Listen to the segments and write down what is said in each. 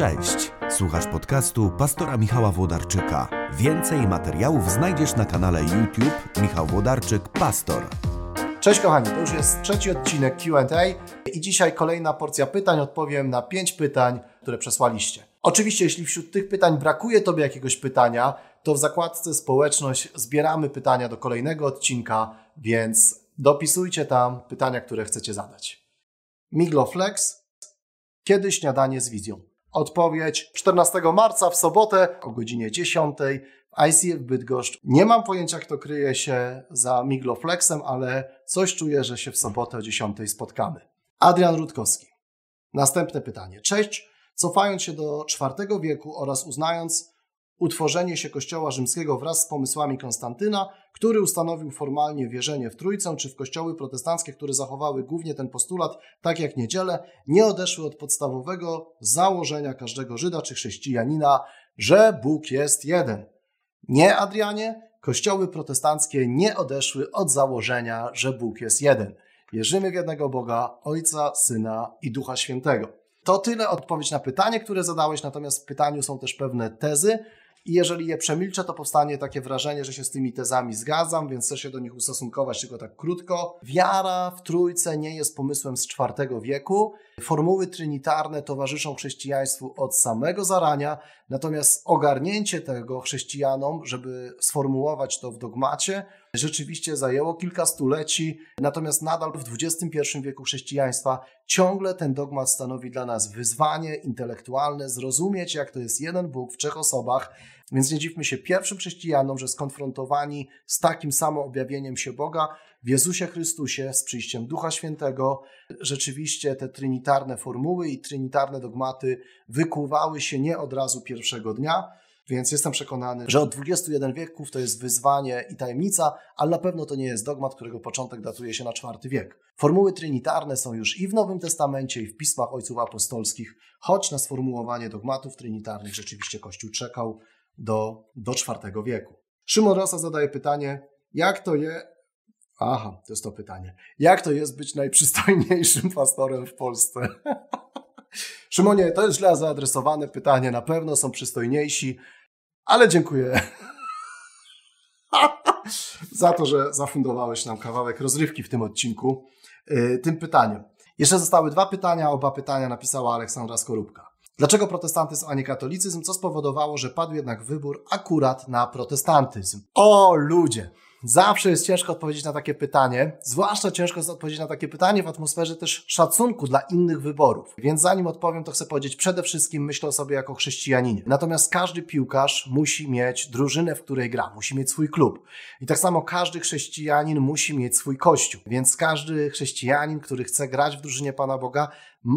Cześć, słuchasz podcastu pastora Michała Włodarczyka. Więcej materiałów znajdziesz na kanale YouTube Michał Włodarczyk Pastor. Cześć kochani, to już jest trzeci odcinek QA i dzisiaj kolejna porcja pytań. Odpowiem na pięć pytań, które przesłaliście. Oczywiście, jeśli wśród tych pytań brakuje Tobie jakiegoś pytania, to w zakładce społeczność zbieramy pytania do kolejnego odcinka, więc dopisujcie tam pytania, które chcecie zadać. Migloflex. Kiedy śniadanie z wizją? Odpowiedź 14 marca w sobotę o godzinie 10 w ICF Bydgoszcz. Nie mam pojęcia, kto kryje się za Migloflexem, ale coś czuję, że się w sobotę o 10 spotkamy. Adrian Rutkowski. Następne pytanie. Cześć. Cofając się do IV wieku oraz uznając utworzenie się Kościoła Rzymskiego wraz z pomysłami Konstantyna, który ustanowił formalnie wierzenie w Trójcę, czy w kościoły protestanckie, które zachowały głównie ten postulat, tak jak niedzielę, nie odeszły od podstawowego założenia każdego Żyda czy chrześcijanina, że Bóg jest jeden. Nie, Adrianie, kościoły protestanckie nie odeszły od założenia, że Bóg jest jeden. Wierzymy w jednego Boga, Ojca, Syna i Ducha Świętego. To tyle odpowiedź na pytanie, które zadałeś, natomiast w pytaniu są też pewne tezy, i jeżeli je przemilczę, to powstanie takie wrażenie, że się z tymi tezami zgadzam, więc chcę się do nich ustosunkować tylko tak krótko. Wiara w Trójce nie jest pomysłem z IV wieku. Formuły trinitarne towarzyszą chrześcijaństwu od samego zarania, natomiast ogarnięcie tego chrześcijanom, żeby sformułować to w dogmacie, rzeczywiście zajęło kilka stuleci, natomiast nadal w XXI wieku chrześcijaństwa ciągle ten dogmat stanowi dla nas wyzwanie intelektualne, zrozumieć, jak to jest jeden Bóg w trzech osobach, więc nie dziwmy się pierwszym chrześcijanom, że skonfrontowani z takim samo objawieniem się Boga w Jezusie Chrystusie, z przyjściem Ducha Świętego, rzeczywiście te trinitarne formuły i trinitarne dogmaty wykuwały się nie od razu pierwszego dnia, więc jestem przekonany, że od 21 wieków to jest wyzwanie i tajemnica, ale na pewno to nie jest dogmat, którego początek datuje się na IV wiek. Formuły trinitarne są już i w Nowym Testamencie, i w pismach ojców apostolskich, choć na sformułowanie dogmatów trinitarnych rzeczywiście Kościół czekał do, do IV wieku. Szymon Rosa zadaje pytanie, jak to je... Aha, to jest to pytanie. Jak to jest być najprzystojniejszym pastorem w Polsce? Szymonie, to jest źle zaadresowane pytanie. Na pewno są przystojniejsi, ale dziękuję za to, że zafundowałeś nam kawałek rozrywki w tym odcinku, yy, tym pytaniem. Jeszcze zostały dwa pytania. Oba pytania napisała Aleksandra Skorupka. Dlaczego protestantyzm, a nie katolicyzm? Co spowodowało, że padł jednak wybór akurat na protestantyzm? O ludzie! Zawsze jest ciężko odpowiedzieć na takie pytanie, zwłaszcza ciężko jest odpowiedzieć na takie pytanie w atmosferze też szacunku dla innych wyborów. Więc zanim odpowiem, to chcę powiedzieć, przede wszystkim myślę o sobie jako chrześcijaninie. Natomiast każdy piłkarz musi mieć drużynę, w której gra, musi mieć swój klub. I tak samo każdy chrześcijanin musi mieć swój kościół. Więc każdy chrześcijanin, który chce grać w drużynie Pana Boga,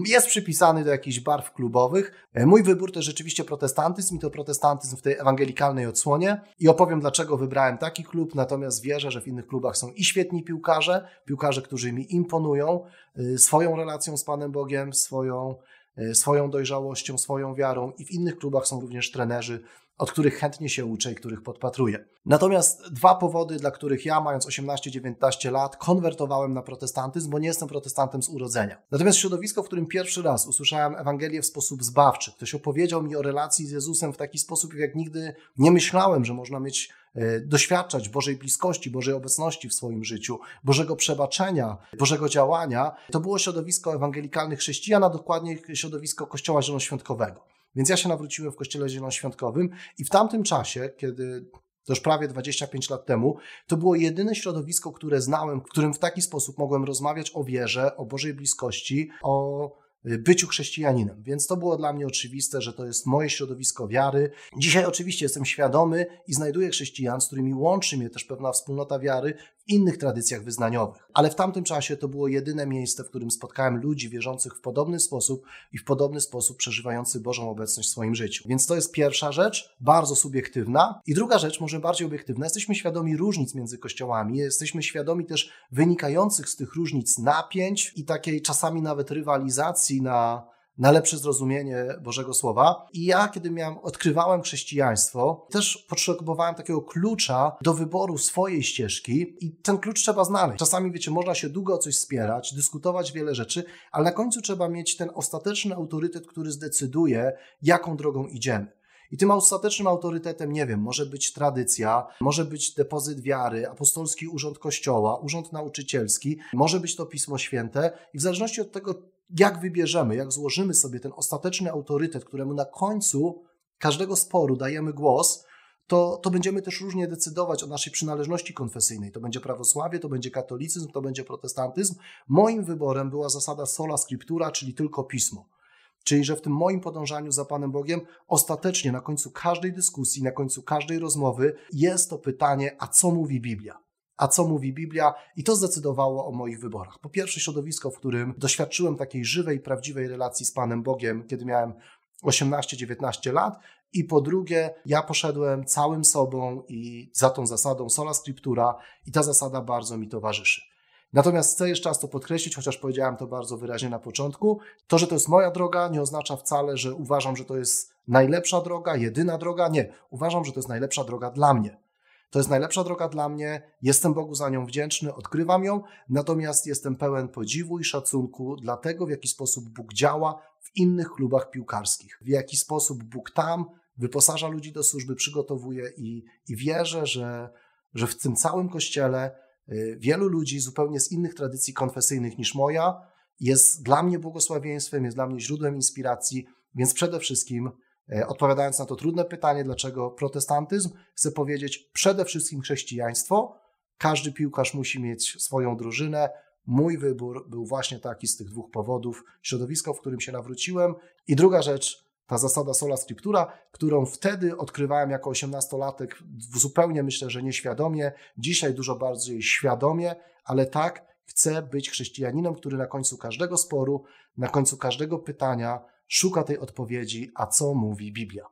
jest przypisany do jakichś barw klubowych. E, mój wybór to rzeczywiście protestantyzm i to protestantyzm w tej ewangelikalnej odsłonie. I opowiem dlaczego wybrałem taki klub, natomiast wierzę, że w innych klubach są i świetni piłkarze, piłkarze, którzy mi imponują e, swoją relacją z Panem Bogiem, swoją, e, swoją dojrzałością, swoją wiarą. I w innych klubach są również trenerzy, od których chętnie się uczę i których podpatruję. Natomiast dwa powody, dla których ja, mając 18-19 lat, konwertowałem na protestantyzm, bo nie jestem protestantem z urodzenia. Natomiast środowisko, w którym pierwszy raz usłyszałem Ewangelię w sposób zbawczy, ktoś opowiedział mi o relacji z Jezusem w taki sposób, jak nigdy nie myślałem, że można mieć e, doświadczać Bożej bliskości, Bożej obecności w swoim życiu, Bożego przebaczenia, Bożego działania, to było środowisko ewangelikalnych chrześcijan, a dokładnie środowisko Kościoła Zielonoświątkowego. Więc ja się nawróciłem w Kościele Zielonoświątkowym i w tamtym czasie, kiedy to już prawie 25 lat temu, to było jedyne środowisko, które znałem, w którym w taki sposób mogłem rozmawiać o wierze, o Bożej bliskości, o Y, byciu chrześcijaninem. Więc to było dla mnie oczywiste, że to jest moje środowisko wiary. Dzisiaj oczywiście jestem świadomy i znajduję chrześcijan, z którymi łączy mnie też pewna wspólnota wiary innych tradycjach wyznaniowych. Ale w tamtym czasie to było jedyne miejsce, w którym spotkałem ludzi wierzących w podobny sposób i w podobny sposób przeżywających Bożą obecność w swoim życiu. Więc to jest pierwsza rzecz, bardzo subiektywna. I druga rzecz, może bardziej obiektywna, jesteśmy świadomi różnic między kościołami, jesteśmy świadomi też wynikających z tych różnic napięć i takiej czasami nawet rywalizacji na na lepsze zrozumienie Bożego Słowa. I ja, kiedy miałem, odkrywałem chrześcijaństwo, też potrzebowałem takiego klucza do wyboru swojej ścieżki i ten klucz trzeba znaleźć. Czasami, wiecie, można się długo o coś spierać, dyskutować wiele rzeczy, ale na końcu trzeba mieć ten ostateczny autorytet, który zdecyduje, jaką drogą idziemy. I tym ostatecznym autorytetem, nie wiem, może być tradycja, może być depozyt wiary, apostolski urząd kościoła, urząd nauczycielski, może być to Pismo Święte i w zależności od tego, jak wybierzemy, jak złożymy sobie ten ostateczny autorytet, któremu na końcu każdego sporu dajemy głos, to, to będziemy też różnie decydować o naszej przynależności konfesyjnej. To będzie prawosławie, to będzie katolicyzm, to będzie protestantyzm. Moim wyborem była zasada sola scriptura, czyli tylko pismo. Czyli, że w tym moim podążaniu za Panem Bogiem ostatecznie na końcu każdej dyskusji, na końcu każdej rozmowy jest to pytanie, a co mówi Biblia? A co mówi Biblia? I to zdecydowało o moich wyborach. Po pierwsze, środowisko, w którym doświadczyłem takiej żywej, prawdziwej relacji z Panem Bogiem, kiedy miałem 18-19 lat. I po drugie, ja poszedłem całym sobą i za tą zasadą sola scriptura i ta zasada bardzo mi towarzyszy. Natomiast chcę jeszcze raz to podkreślić, chociaż powiedziałem to bardzo wyraźnie na początku. To, że to jest moja droga, nie oznacza wcale, że uważam, że to jest najlepsza droga, jedyna droga. Nie. Uważam, że to jest najlepsza droga dla mnie. To jest najlepsza droga dla mnie, jestem Bogu za nią wdzięczny, odkrywam ją, natomiast jestem pełen podziwu i szacunku dla tego, w jaki sposób Bóg działa w innych klubach piłkarskich, w jaki sposób Bóg tam wyposaża ludzi do służby, przygotowuje i, i wierzę, że, że w tym całym kościele y, wielu ludzi zupełnie z innych tradycji konfesyjnych niż moja jest dla mnie błogosławieństwem, jest dla mnie źródłem inspiracji, więc przede wszystkim odpowiadając na to trudne pytanie, dlaczego protestantyzm, chcę powiedzieć przede wszystkim chrześcijaństwo. Każdy piłkarz musi mieć swoją drużynę. Mój wybór był właśnie taki z tych dwóch powodów. Środowisko, w którym się nawróciłem. I druga rzecz, ta zasada sola scriptura, którą wtedy odkrywałem jako osiemnastolatek zupełnie myślę, że nieświadomie, dzisiaj dużo bardziej świadomie, ale tak, chcę być chrześcijaninem, który na końcu każdego sporu, na końcu każdego pytania szuka tej odpowiedzi, a co mówi Biblia.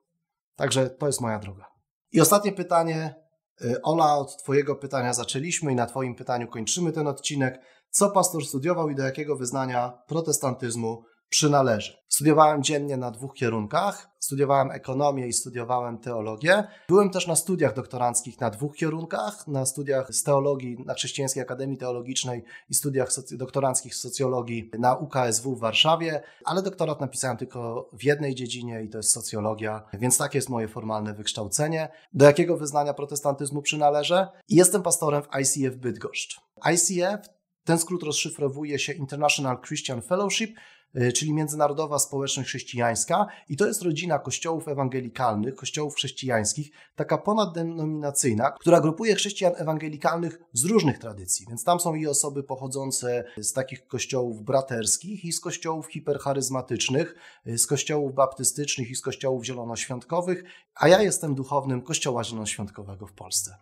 Także to jest moja droga. I ostatnie pytanie. Y, Ola, od Twojego pytania zaczęliśmy i na Twoim pytaniu kończymy ten odcinek. Co pastor studiował i do jakiego wyznania protestantyzmu przynależy. Studiowałem dziennie na dwóch kierunkach. Studiowałem ekonomię i studiowałem teologię. Byłem też na studiach doktoranckich na dwóch kierunkach, na studiach z teologii na Chrześcijańskiej Akademii Teologicznej i studiach doktoranckich z socjologii na UKSW w Warszawie, ale doktorat napisałem tylko w jednej dziedzinie i to jest socjologia, więc takie jest moje formalne wykształcenie. Do jakiego wyznania protestantyzmu przynależę? Jestem pastorem w ICF Bydgoszcz. ICF ten skrót rozszyfrowuje się International Christian Fellowship, czyli Międzynarodowa Społeczność Chrześcijańska i to jest rodzina kościołów ewangelikalnych, kościołów chrześcijańskich, taka ponaddenominacyjna, która grupuje chrześcijan ewangelikalnych z różnych tradycji. Więc tam są i osoby pochodzące z takich kościołów braterskich i z kościołów hipercharyzmatycznych, e, z kościołów baptystycznych i z kościołów zielonoświątkowych, a ja jestem duchownym Kościoła Zielonoświątkowego w Polsce.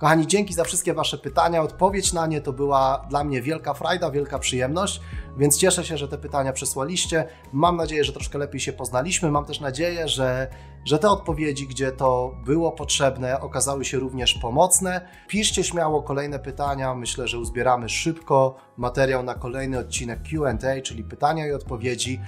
Kochani, dzięki za wszystkie Wasze pytania. Odpowiedź na nie to była dla mnie wielka frajda, wielka przyjemność, więc cieszę się, że te pytania przesłaliście. Mam nadzieję, że troszkę lepiej się poznaliśmy. Mam też nadzieję, że, że te odpowiedzi, gdzie to było potrzebne, okazały się również pomocne. Piszcie śmiało kolejne pytania. Myślę, że uzbieramy szybko materiał na kolejny odcinek QA, czyli pytania i odpowiedzi.